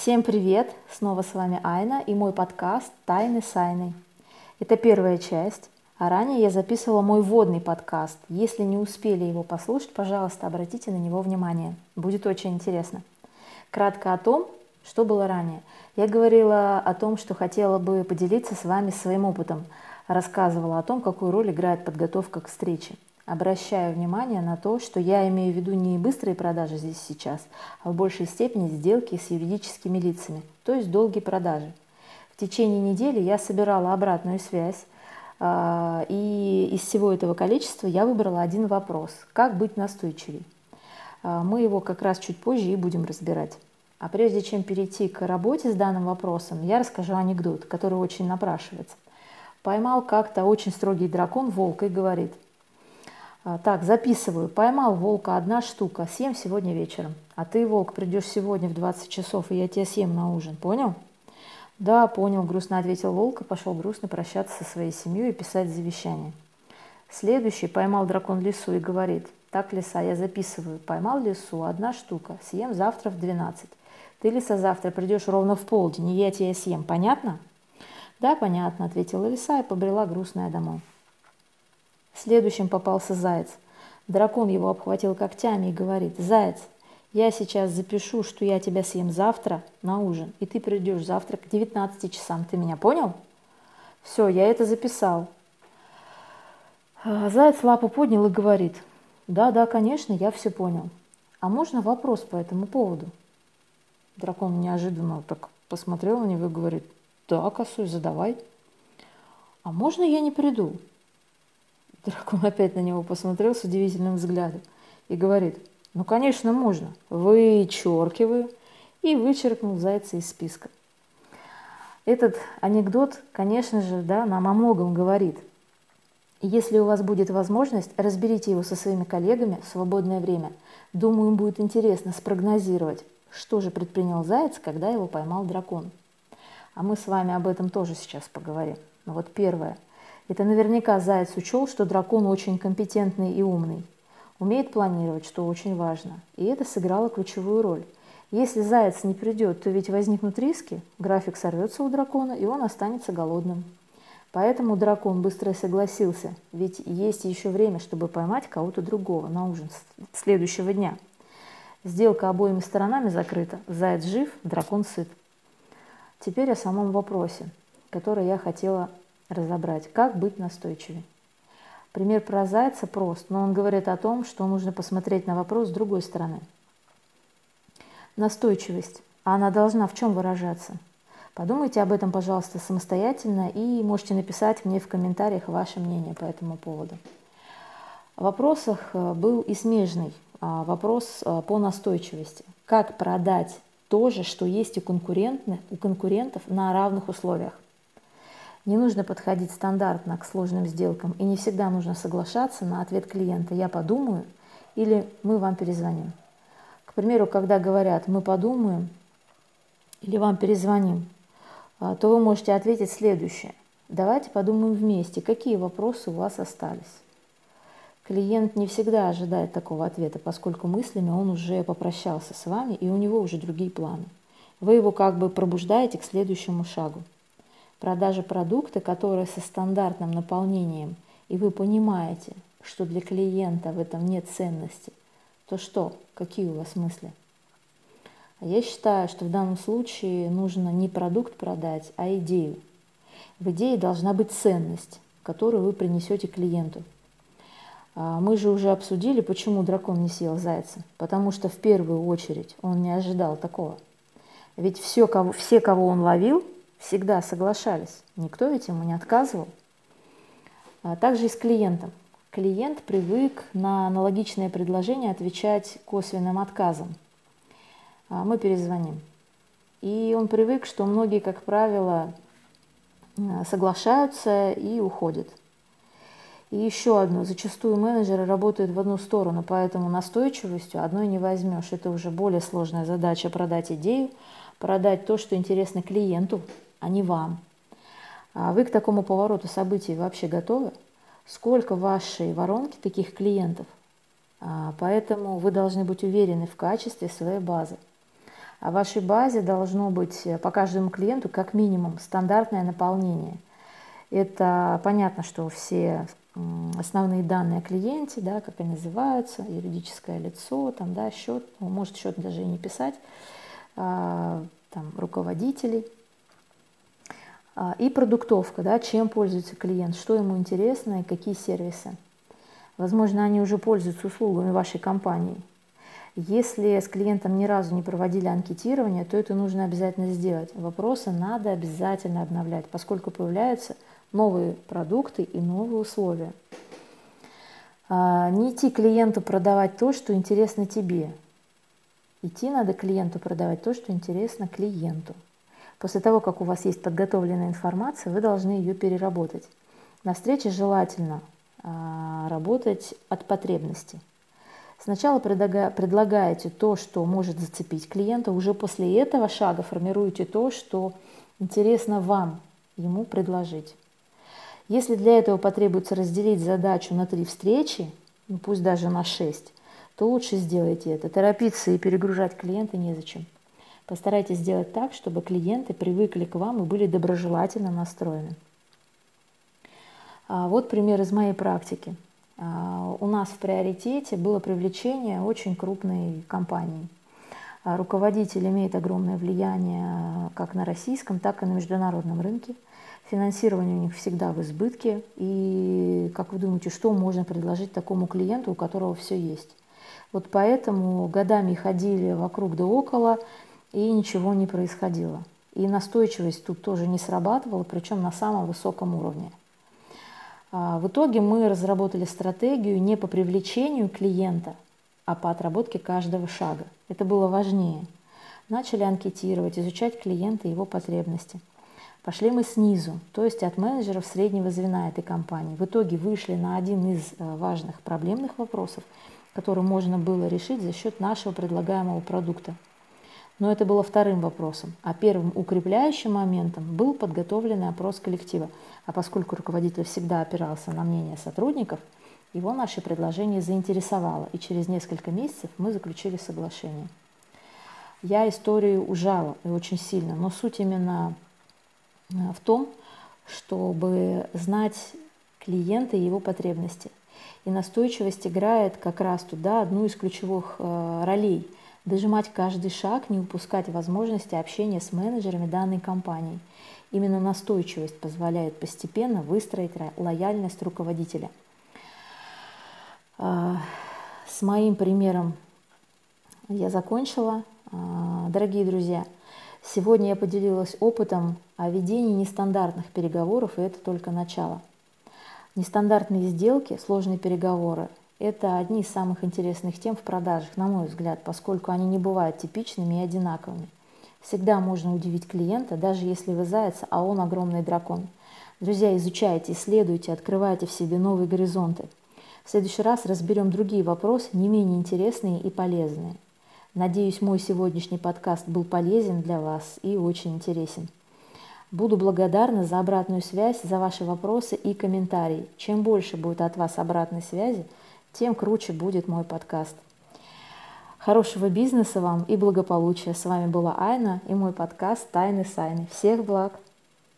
Всем привет! Снова с вами Айна и мой подкаст «Тайны с Айной». Это первая часть, а ранее я записывала мой вводный подкаст. Если не успели его послушать, пожалуйста, обратите на него внимание. Будет очень интересно. Кратко о том, что было ранее. Я говорила о том, что хотела бы поделиться с вами своим опытом. Рассказывала о том, какую роль играет подготовка к встрече обращаю внимание на то, что я имею в виду не быстрые продажи здесь сейчас, а в большей степени сделки с юридическими лицами, то есть долгие продажи. В течение недели я собирала обратную связь, а, и из всего этого количества я выбрала один вопрос – как быть настойчивей? А, мы его как раз чуть позже и будем разбирать. А прежде чем перейти к работе с данным вопросом, я расскажу анекдот, который очень напрашивается. Поймал как-то очень строгий дракон волка и говорит – так, записываю. Поймал волка одна штука. Съем сегодня вечером. А ты, волк, придешь сегодня в 20 часов, и я тебя съем на ужин. Понял? Да, понял, грустно ответил волк и пошел грустно прощаться со своей семьей и писать завещание. Следующий поймал дракон лису и говорит, так, лиса, я записываю, поймал лису, одна штука, съем завтра в 12. Ты, лиса, завтра придешь ровно в полдень, и я тебя съем, понятно? Да, понятно, ответила лиса и побрела грустная домой. Следующим попался заяц. Дракон его обхватил когтями и говорит, «Заяц, я сейчас запишу, что я тебя съем завтра на ужин, и ты придешь завтра к 19 часам. Ты меня понял?» «Все, я это записал». А, заяц лапу поднял и говорит, «Да, да, конечно, я все понял. А можно вопрос по этому поводу?» Дракон неожиданно так посмотрел на него и говорит, «Да, косой, задавай». «А можно я не приду?» Дракон опять на него посмотрел с удивительным взглядом и говорит, ну, конечно, можно. Вычеркиваю. И вычеркнул зайца из списка. Этот анекдот, конечно же, да, нам о многом говорит. Если у вас будет возможность, разберите его со своими коллегами в свободное время. Думаю, им будет интересно спрогнозировать, что же предпринял заяц, когда его поймал дракон. А мы с вами об этом тоже сейчас поговорим. Но вот первое – это наверняка заяц учел, что дракон очень компетентный и умный. Умеет планировать, что очень важно. И это сыграло ключевую роль. Если заяц не придет, то ведь возникнут риски, график сорвется у дракона, и он останется голодным. Поэтому дракон быстро согласился, ведь есть еще время, чтобы поймать кого-то другого на ужин следующего дня. Сделка обоими сторонами закрыта, заяц жив, дракон сыт. Теперь о самом вопросе, который я хотела разобрать, как быть настойчивее. Пример про зайца прост, но он говорит о том, что нужно посмотреть на вопрос с другой стороны. Настойчивость. Она должна в чем выражаться? Подумайте об этом, пожалуйста, самостоятельно и можете написать мне в комментариях ваше мнение по этому поводу. В вопросах э, был и смежный а, вопрос э, по настойчивости. Как продать то же, что есть у, у конкурентов на равных условиях? Не нужно подходить стандартно к сложным сделкам и не всегда нужно соглашаться на ответ клиента «я подумаю» или «мы вам перезвоним». К примеру, когда говорят «мы подумаем» или «вам перезвоним», а, то вы можете ответить следующее. Давайте подумаем вместе, какие вопросы у вас остались. Клиент не всегда ожидает такого ответа, поскольку мыслями он уже попрощался с вами и у него уже другие планы. Вы его как бы пробуждаете к следующему шагу продажа продукта, который со стандартным наполнением, и вы понимаете, что для клиента в этом нет ценности, то что, какие у вас мысли? А я считаю, что в данном случае нужно не продукт продать, а идею. В идее должна быть ценность, которую вы принесете клиенту. А мы же уже обсудили, почему дракон не съел зайца. Потому что в первую очередь он не ожидал такого. Ведь все, кого, все, кого он ловил, всегда соглашались. Никто ведь ему не отказывал. А также и с клиентом. Клиент привык на аналогичное предложение отвечать косвенным отказом. А мы перезвоним. И он привык, что многие, как правило, соглашаются и уходят. И еще одно. Зачастую менеджеры работают в одну сторону, поэтому настойчивостью одной не возьмешь. Это уже более сложная задача продать идею, продать то, что интересно клиенту, а не вам. А вы к такому повороту событий вообще готовы? Сколько в вашей воронке таких клиентов? А, поэтому вы должны быть уверены в качестве своей базы. А в вашей базе должно быть по каждому клиенту как минимум стандартное наполнение. Это понятно, что все основные данные о клиенте, да, как они называются, юридическое лицо, там, да, счет, ну, может счет даже и не писать, а, там, руководителей. А, и продуктовка, да, чем пользуется клиент, что ему интересно и какие сервисы. Возможно, они уже пользуются услугами вашей компании. Если с клиентом ни разу не проводили анкетирование, то это нужно обязательно сделать. Вопросы надо обязательно обновлять, поскольку появляются новые продукты и новые условия. А, не идти клиенту продавать то, что интересно тебе. Идти надо клиенту продавать то, что интересно клиенту. После того, как у вас есть подготовленная информация, вы должны ее переработать. На встрече желательно а, работать от потребности. Сначала предлагаете то, что может зацепить клиента, уже после этого шага формируете то, что интересно вам ему предложить. Если для этого потребуется разделить задачу на три встречи, ну пусть даже на шесть, то лучше сделайте это. Торопиться и перегружать клиента незачем. Постарайтесь сделать так, чтобы клиенты привыкли к вам и были доброжелательно настроены. А вот пример из моей практики. А, у нас в приоритете было привлечение очень крупной компании. А, руководитель имеет огромное влияние как на российском, так и на международном рынке – Финансирование у них всегда в избытке. И как вы думаете, что можно предложить такому клиенту, у которого все есть? Вот поэтому годами ходили вокруг да около, и ничего не происходило. И настойчивость тут тоже не срабатывала, причем на самом высоком уровне. А, в итоге мы разработали стратегию не по привлечению клиента, а по отработке каждого шага. Это было важнее. Начали анкетировать, изучать клиента и его потребности – Пошли мы снизу, то есть от менеджеров среднего звена этой компании. В итоге вышли на один из э, важных проблемных вопросов, который можно было решить за счет нашего предлагаемого продукта. Но это было вторым вопросом. А первым укрепляющим моментом был подготовленный опрос коллектива. А поскольку руководитель всегда опирался на мнение сотрудников, его наше предложение заинтересовало, и через несколько месяцев мы заключили соглашение. Я историю ужала и очень сильно, но суть именно Э, в том, чтобы знать клиента и его потребности. И настойчивость играет как раз туда одну из ключевых э, ролей. Дожимать каждый шаг, не упускать возможности общения с менеджерами данной компании. Именно настойчивость позволяет постепенно выстроить лояльность руководителя. Э, с моим примером я закончила. Дорогие друзья, Сегодня я поделилась опытом о ведении нестандартных переговоров, и это только начало. Нестандартные сделки, сложные переговоры – это одни из самых интересных тем в продажах, на мой взгляд, поскольку они не бывают типичными и одинаковыми. Всегда можно удивить клиента, даже если вы заяц, а он огромный дракон. Друзья, изучайте, исследуйте, открывайте в себе новые горизонты. В следующий раз разберем другие вопросы, не менее интересные и полезные – Надеюсь, мой сегодняшний подкаст был полезен для вас и очень интересен. Буду благодарна за обратную связь, за ваши вопросы и комментарии. Чем больше будет от вас обратной связи, тем круче будет мой подкаст. Хорошего бизнеса вам и благополучия. С вами была Айна и мой подкаст «Тайны Сайны». Всех благ!